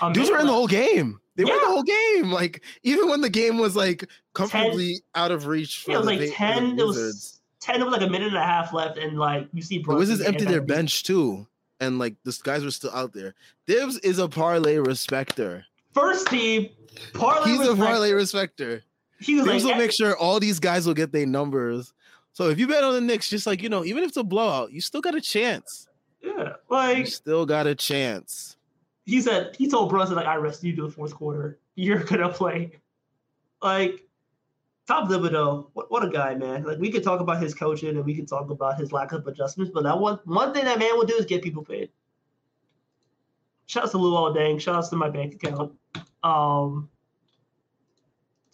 Um, dudes were in the whole game. They were in the whole game. Like even when the game was like comfortably out of reach for Yeah, it was the, like Va- the ten. It was ten. It was like a minute and a half left, and like you see, The Brunson Wizards emptied their bench too, and like the guys were still out there. Thibs is a parlay respecter. First team, parlay. He's a parlay respecter. He was Thibs like, will make sure all these guys will get their numbers. So if you bet on the Knicks, just like you know, even if it's a blowout, you still got a chance. yeah, like You still got a chance. he said. He told Brunson like, "I rest you to the fourth quarter. You're gonna play." Like, Tom Thibodeau, what, what a guy, man. Like we could talk about his coaching and we could talk about his lack of adjustments, but that one one thing that man will do is get people paid. Shouts to Lou Dang. Shouts to my bank account. Um,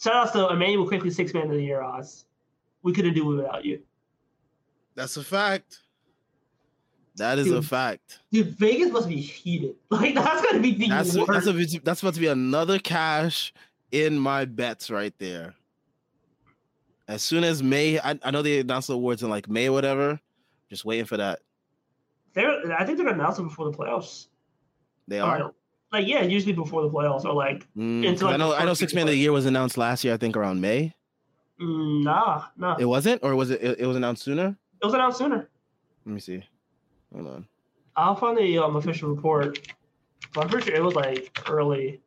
shout outs to Immanuel Quickley, six man of the year, Oz. We couldn't do it without you. That's a fact. That is a fact. Dude, Vegas must be heated. <laughs> Like that's gonna be the That's worst. that's a, that's about to be another cash in my bets right there. As soon as May, I, I know they announced the awards in like May or whatever. Just waiting for that. They're, I think they're gonna announce it before the playoffs. They Or, are. like yeah, usually before the playoffs or like Mm, into, like, I know. I know. Six man of the year was announced last year. I think around May. mm, nah, nah. It wasn't, or was it? It, it was announced sooner. It was announced sooner. Let me see. Hold on. I'll find the um, official report. But I'm pretty sure it was like early.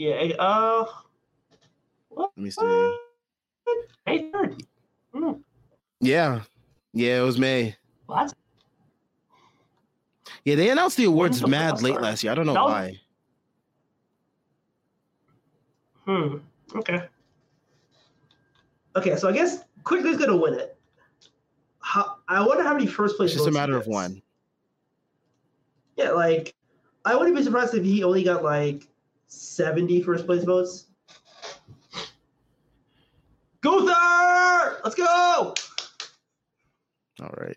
Yeah. Uh. Let me see. May third. Hmm. Yeah, yeah, it was May. That's Yeah, they announced the awards mad late last year. I don't know was- why. Hmm. Okay. Okay, so I guess Quickley's gonna win it. How, I wonder how many first place. It's just a matter of one. Yeah, like I wouldn't be surprised if he only got like 70 first place votes. Guther! Let's go! All right.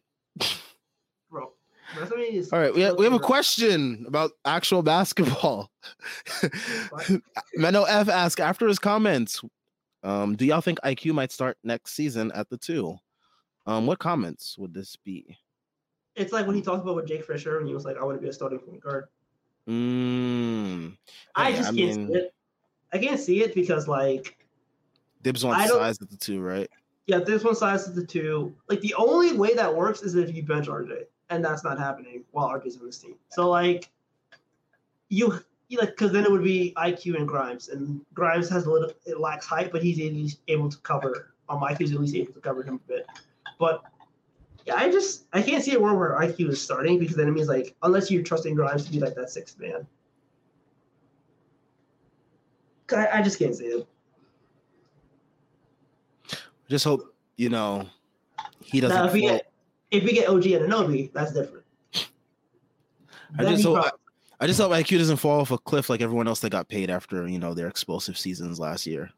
Bro. That's what I mean All right, we have, we have a question about actual basketball. <laughs> Menno F asked after his comments, um, do y'all think IQ might start next season at the two? Um, what comments would this be? It's like when he talked about with Jake Fisher and he was like, I want to be a starting point guard. Mm, I Yeah, just I can't mean- see it. I can't see it because like dibs on size at the two, right? Yeah, this one size is the two. Like the only way that works is if you bench RJ, and that's not happening while RJ's on this team. So like, you, you like because then it would be IQ and Grimes, and Grimes has a little it lacks height, but he's at least able to cover. Um, IQ's at least able to cover him a bit, but I just I can't see a world where IQ is starting because then it means like unless you're trusting Grimes to be like that sixth man. I, I just can't see it. Just hope you know he doesn't. Now, if we fall- get if we get OG Anunoby, that's different. I just hope I just hope IQ doesn't fall off a cliff like everyone else that got paid after you know their explosive seasons last year.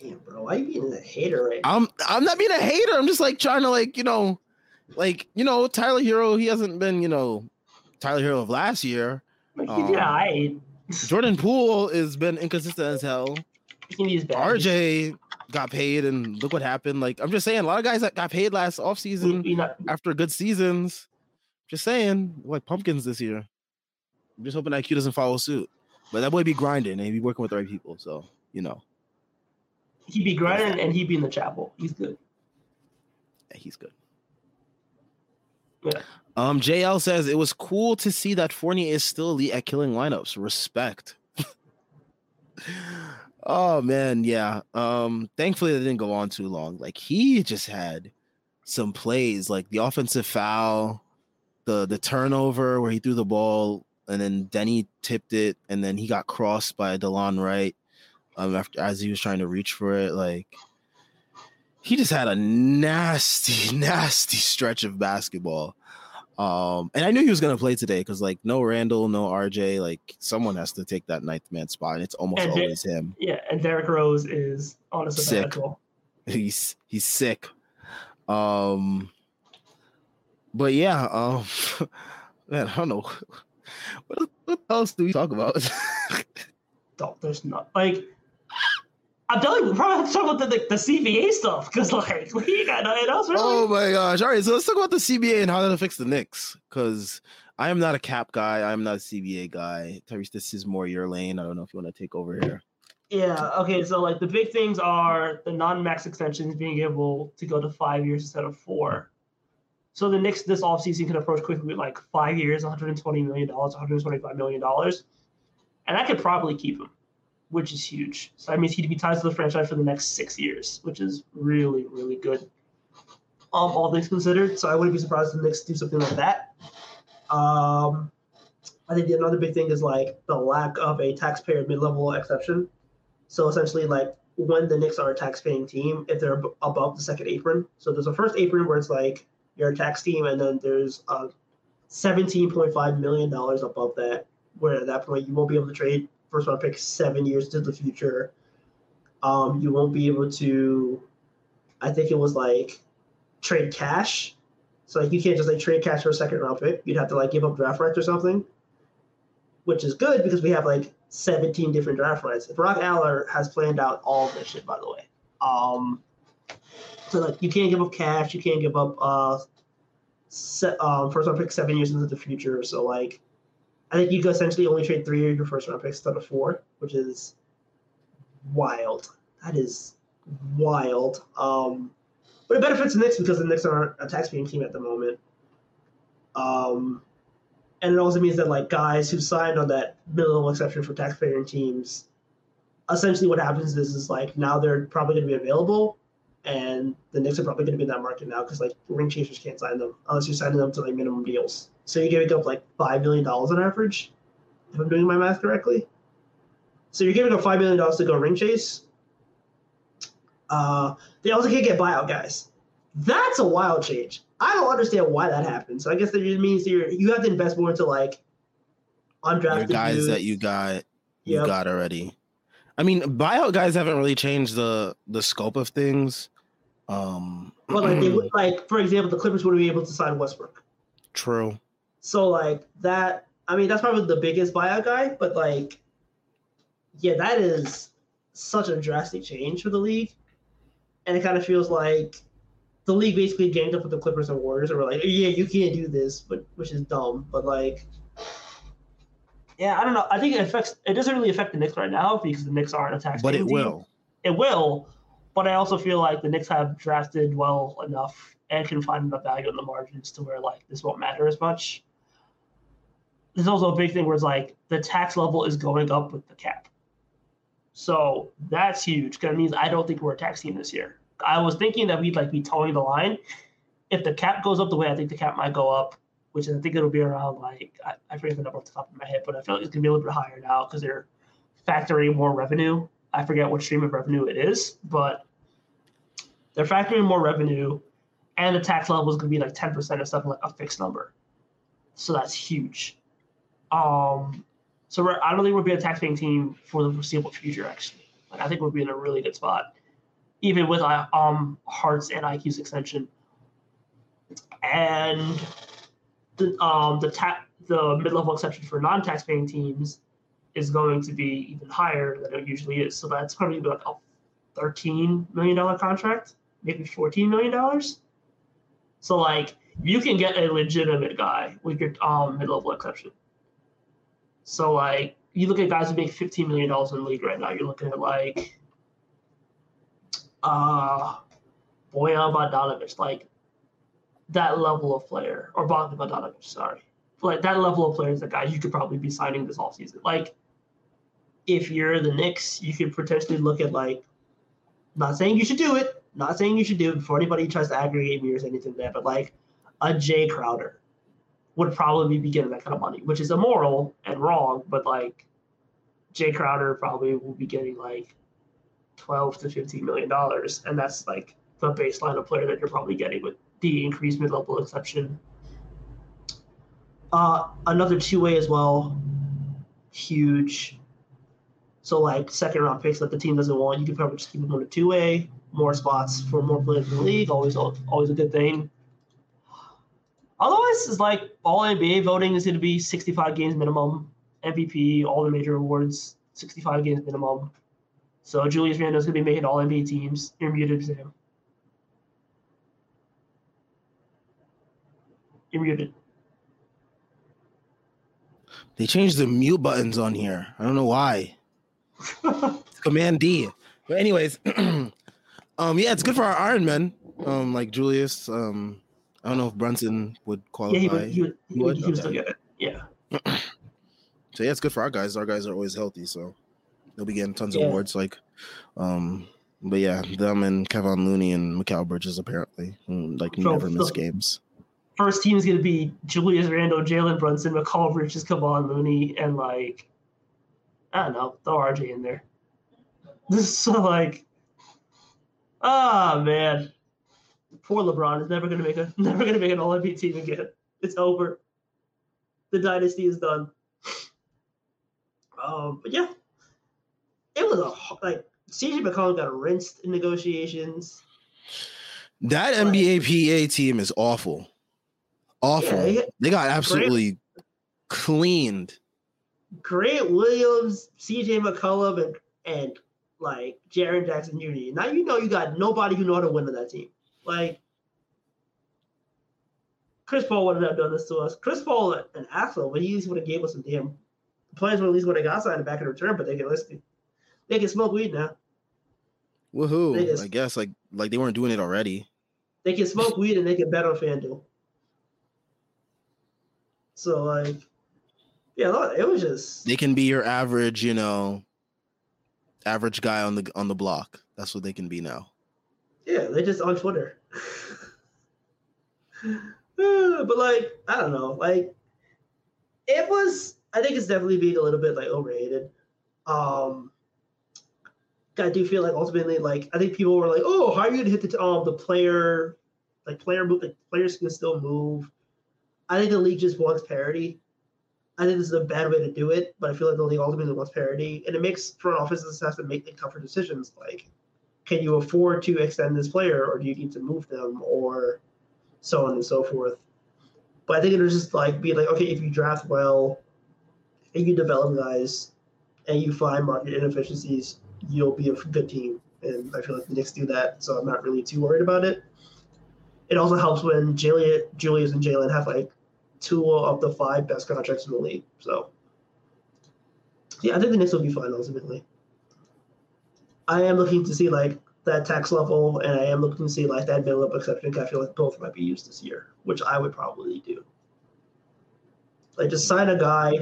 Damn, bro, why you being a hater right now? I'm I'm not being a hater. I'm just like trying to like you know, like you know Tyler Herro. He hasn't been you know Tyler Herro of last year. He Um, alright. Jordan Poole has been inconsistent as hell. <laughs> He can use bad. RJ got paid, and look what happened. Like I'm just saying, a lot of guys that got paid last offseason not, after good seasons. Just saying, like pumpkins this year. I'm just hoping IQ doesn't follow suit. But that boy be grinding and he be working with the right people. So you know, he'd be grinding and he'd be in the chapel. He's good. yeah, he's good. Yeah. Um, JL says it was cool to see that Fournier is still elite at killing lineups. Respect. <laughs> oh man, yeah. Um, thankfully they didn't go on too long. Like he just had some plays, like the offensive foul, the the turnover where he threw the ball and then Deni tipped it, and then he got crossed by Delon Wright. Um, after as he was trying to reach for it, like he just had a nasty, <laughs> nasty stretch of basketball. Um, and I knew he was gonna play today because like no Randle, no RJ, like someone has to take that ninth man spot, and it's almost And always him. Yeah, and Derrick Rose is on a Sick. He's he's sick. Um, but yeah, um, <laughs> man, I don't know <laughs> what, what else do we talk about. There's not like. I'm telling you, we probably have to talk about the the, the CBA stuff because like <laughs> we got nothing else really. oh my gosh! All right, so let's talk about the CBA and how that affects the Knicks because I am not a cap guy. I am not a CBA guy. Tyrese, this is more your lane. I don't know if you want to take over here. Yeah. Okay. So like the big things are the non-max extensions being able to go to five years instead of four. So the Knicks this offseason can approach Quickley with like five years, 120 million dollars, 125 million dollars, and I could probably keep him, which is huge. So that means he'd be tied to the franchise for the next six years, which is really really good. Um, all things considered, so I wouldn't be surprised if the Knicks do something like that. Um, I think another big thing is like the lack of a taxpayer mid-level exception. So essentially, like when the Knicks are a tax-paying team, if they're ab- above the second apron, so there's a first apron where it's like you're a tax team, and then there's a point five million dollars above that, where at that point you won't be able to trade first round pick seven years into the future. Um, you won't be able to. I think it was like trade cash. So like you can't just like trade cash for a second round pick. You'd have to like give up draft rights or something, which is good because we have like 17 different draft rights. Brock Aller has planned out all this shit, by the way. Um, so like you can't give up cash, you can't give up uh, se- um, first round pick seven years into the future. So like, I think you could essentially only trade three of your first round picks instead of four, which is wild. That is wild. Um, but it benefits the Knicks because the Knicks aren't a tax-paying team at the moment. Um, and it also means that like guys who signed on that minimal exception for taxpaying teams, essentially what happens is is like now they're probably going to be available, and the Knicks are probably going to be in that market now because like ring chasers can't sign them unless you're signing them to like minimum deals. So you're giving up like five million dollars on average, if I'm doing my math correctly. So you're giving up five million dollars to go ring chase. Uh, they also can't get buyout guys. That's a wild change. I don't understand why that happened. So I guess that just means that you're, you have to invest more into like undrafted Your guys dudes. that you got, you Yep. got already. I mean, buyout guys haven't really changed the the scope of things. Um, But like, they would, <clears throat> like for example, the Clippers would be able to sign Westbrook. true. So like that, I mean, that's probably the biggest buyout guy. But like, yeah, that is such a drastic change for the league, and it kind of feels like the league basically ganged up with the Clippers and Warriors, and were like, yeah, you can't do this, but which is dumb. But like, yeah, I don't know. I think it affects. It doesn't really affect the Knicks right now because the Knicks aren't a tax. But it team. will. It will, but I also feel like the Knicks have drafted well enough and can find enough value in the margins to where like this won't matter as much. There's also a big thing where it's like the tax level is going up with the cap. So that's huge. Because it means I don't think we're a tax team this year. I was thinking that we'd like be towing the line. If the cap goes up the way I think the cap might go up, which I think it'll be around like I, I forget the number off the top of my head, but I feel like it's gonna be a little bit higher now because they're factoring more revenue. I forget what stream of revenue it is, but they're factoring more revenue, and the tax level is going to be like ten percent instead something like a fixed number. So that's huge. Um, so I don't think we'll be a tax-paying team for the foreseeable future. Actually, like I think we'll be in a really good spot, even with uh, um Hart's and IQ's extension, and the um the tax the mid-level exception for non-tax-paying teams is going to be even higher than it usually is. So that's probably about a thirteen million dollar contract, maybe fourteen million dollars. So like you can get a legitimate guy with your um, mid-level exception. So like you look at guys who make fifteen million dollars in the league right now. You're looking at like uh Bojan Bogdanovic, like that level of player, or Bogdan Bogdanovic, sorry. Like that level of player is the guys you could probably be signing this offseason. Like if you're the Knicks, you could potentially look at like not saying you should do it, not saying you should do it before anybody tries to aggregate me or anything there, but like a Jay Crowder would probably be getting that kind of money, which is immoral and wrong, but like Jay Crowder probably will be getting like 12 to 15 million dollars and that's like the baseline of player that you're probably getting with the increased mid-level exception. Uh another two-way as well. Huge so like second round picks that the team doesn't want you can probably just keep them on a two-way more spots for more players in the league always always a good thing otherwise it's like all nba voting is going to be 65 games minimum mvp all the major awards 65 games minimum so Julius Randle's gonna be making all NBA teams. You're muted, Sam. You're muted. They changed the mute buttons on here. I don't know why. Command D. But anyways, <clears throat> um, yeah, it's good for our Iron Men. Um, like Julius. Um, I don't know if Brunson would qualify. Yeah, he would. He would. He, would, he would still get it. Yeah. <clears throat> so yeah, it's good for our guys. Our guys are always healthy, so they'll be getting tons yeah. of awards. Like, um, but yeah, them and Kevon Looney and Mikal Bridges apparently like so, never miss games. First team is going to be Julius Randle, Jalen Brunson, Mikal Bridges, Kevon Looney, and like I don't know, throw RJ in there. This <laughs> is so like, ah oh, man, poor LeBron is never going to make a <laughs> never going to make an All NBA team again. It's over. The dynasty is done. Um, but yeah, it was a like CJ McCollum got rinsed in negotiations. That like, NBA PA team is awful. Awful. Yeah, they got absolutely Grant, cleaned. Grant Williams, CJ McCollum, and and like Jaren Jackson Jr. Now you know you got nobody who know how to win on that team. Like Chris Paul wouldn't have done this to us. Chris Paul an asshole, but he at least would have gave us some damn players would at least would have got signed back in return, but they can listen they can smoke weed now. Woohoo! I guess like like they weren't doing it already. They can smoke weed and they can bet on FanDuel. So like, yeah, it was just they can be your average, you know, average guy on the on the block. That's what they can be now. Yeah, they're just on Twitter. <sighs> but like, I don't know, like it was. I think it's definitely being a little bit like overrated. Um, I do feel like ultimately, like I think people were like, "Oh, how are you gonna hit the um the player, like player move, like players can still move." I think the league just wants parity. I think this is a bad way to do it, but I feel like the league ultimately wants parity, and it makes front offices have to make the tougher decisions. Like, can you afford to extend this player, or do you need to move them, or so on and so forth. But I think it was just like being like, okay, if you draft well, and you develop guys, and you find market inefficiencies, you'll be a good team. And I feel like the Knicks do that, so I'm not really too worried about it. It also helps when Julius, Julius and Jalen have like two of the five best contracts in the league. So, yeah, I think the Knicks will be fine ultimately. I am looking to see like that tax level, and I am looking to see like that up exception. I feel like both might be used this year, which I would probably do. Like just sign a guy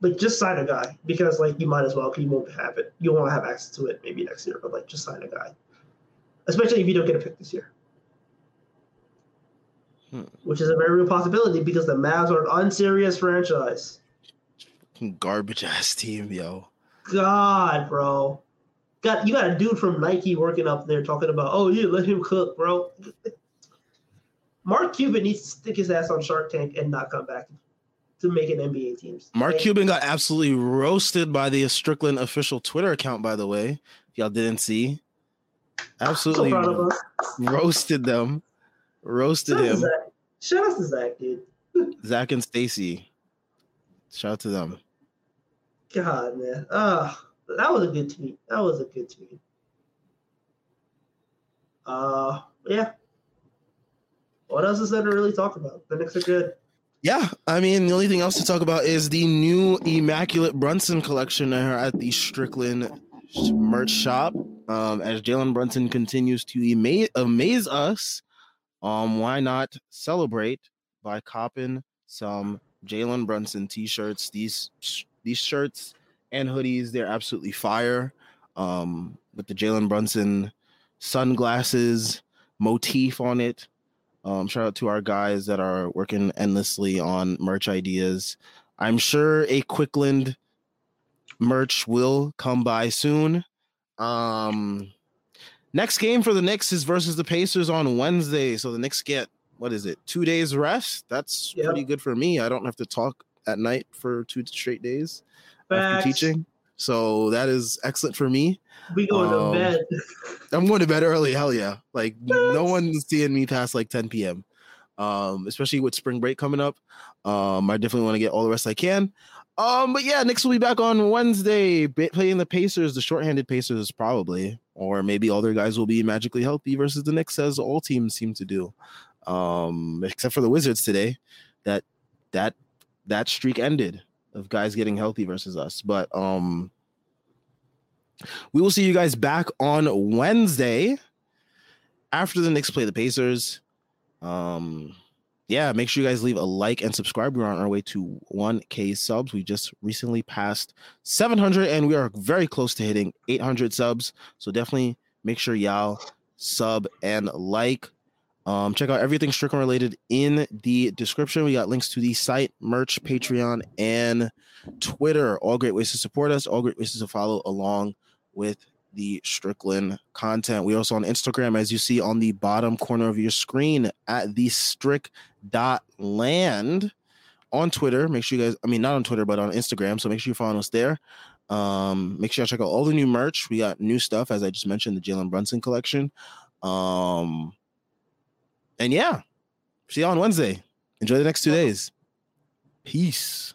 like just sign a guy because like you might as well you won't have it. You won't have access to it maybe next year, but like just sign a guy, especially if you don't get a pick this year, hmm. which is a very real possibility because the Mavs are an unserious franchise. Garbage <laughs> ass team, yo. God, bro. Got you got a dude from Nike working up there talking about, oh yeah, let him cook, bro. Mark Cuban needs to stick his ass on Shark Tank and not come back to make an NBA teams. Mark and, Cuban got absolutely roasted by the Strickland official Twitter account, by the way. Y'all didn't see. Absolutely so roasted them. Roasted Shout him. Shout out to Zach, dude. <laughs> Zach and Stacy. Shout out to them. God, man. Uh, that was a good tweet. That was a good tweet. Uh, yeah. What else is there to really talk about? The Knicks are good. Yeah, I mean, the only thing else to talk about is the new Immaculate Brunson collection at the Strickland merch shop. Um, as Jalen Brunson continues to amaze, amaze us, um, why not celebrate by copping some Jalen Brunson t-shirts? These these shirts and hoodies, they're absolutely fire. Um, with the Jalen Brunson sunglasses motif on it. Um, shout out to our guys that are working endlessly on merch ideas. I'm sure a Quickland merch will come by soon. Um, next game for the Knicks is versus the Pacers on Wednesday. So the Knicks get what is it? Two days rest. That's yep. pretty good for me. I don't have to talk at night for two straight days Facts. after teaching. So that is excellent for me. We going um, to bed. I'm going to bed early. Hell yeah! Like <laughs> no one's seeing me past like 10 p.m. Um, especially with spring break coming up. Um, I definitely want to get all the rest I can. Um, but yeah, Knicks will be back on Wednesday, playing the Pacers, the shorthanded Pacers probably, or maybe all their guys will be magically healthy versus the Knicks, as all teams seem to do. Um, except for the Wizards today, that that that streak ended of guys getting healthy versus us. But um, we will see you guys back on Wednesday after the Knicks play the Pacers. Um, yeah, make sure you guys leave a like and subscribe. We're on our way to 1K subs. We just recently passed 700 and we are very close to hitting 800 subs. So definitely make sure y'all sub and like. Um, check out everything Strickland related in the description. We got links to the site, merch, Patreon, and Twitter. All great ways to support us, all great ways to follow along with the Strickland content. We also on Instagram, as you see on the bottom corner of your screen at the strick dot land on Twitter. Make sure you guys, I mean, not on Twitter, but on Instagram. So make sure you follow us there. Um, make sure you check out all the new merch. We got new stuff, as I just mentioned, the Jalen Brunson collection. Um, and yeah, see you on Wednesday. Enjoy the next two days. Peace.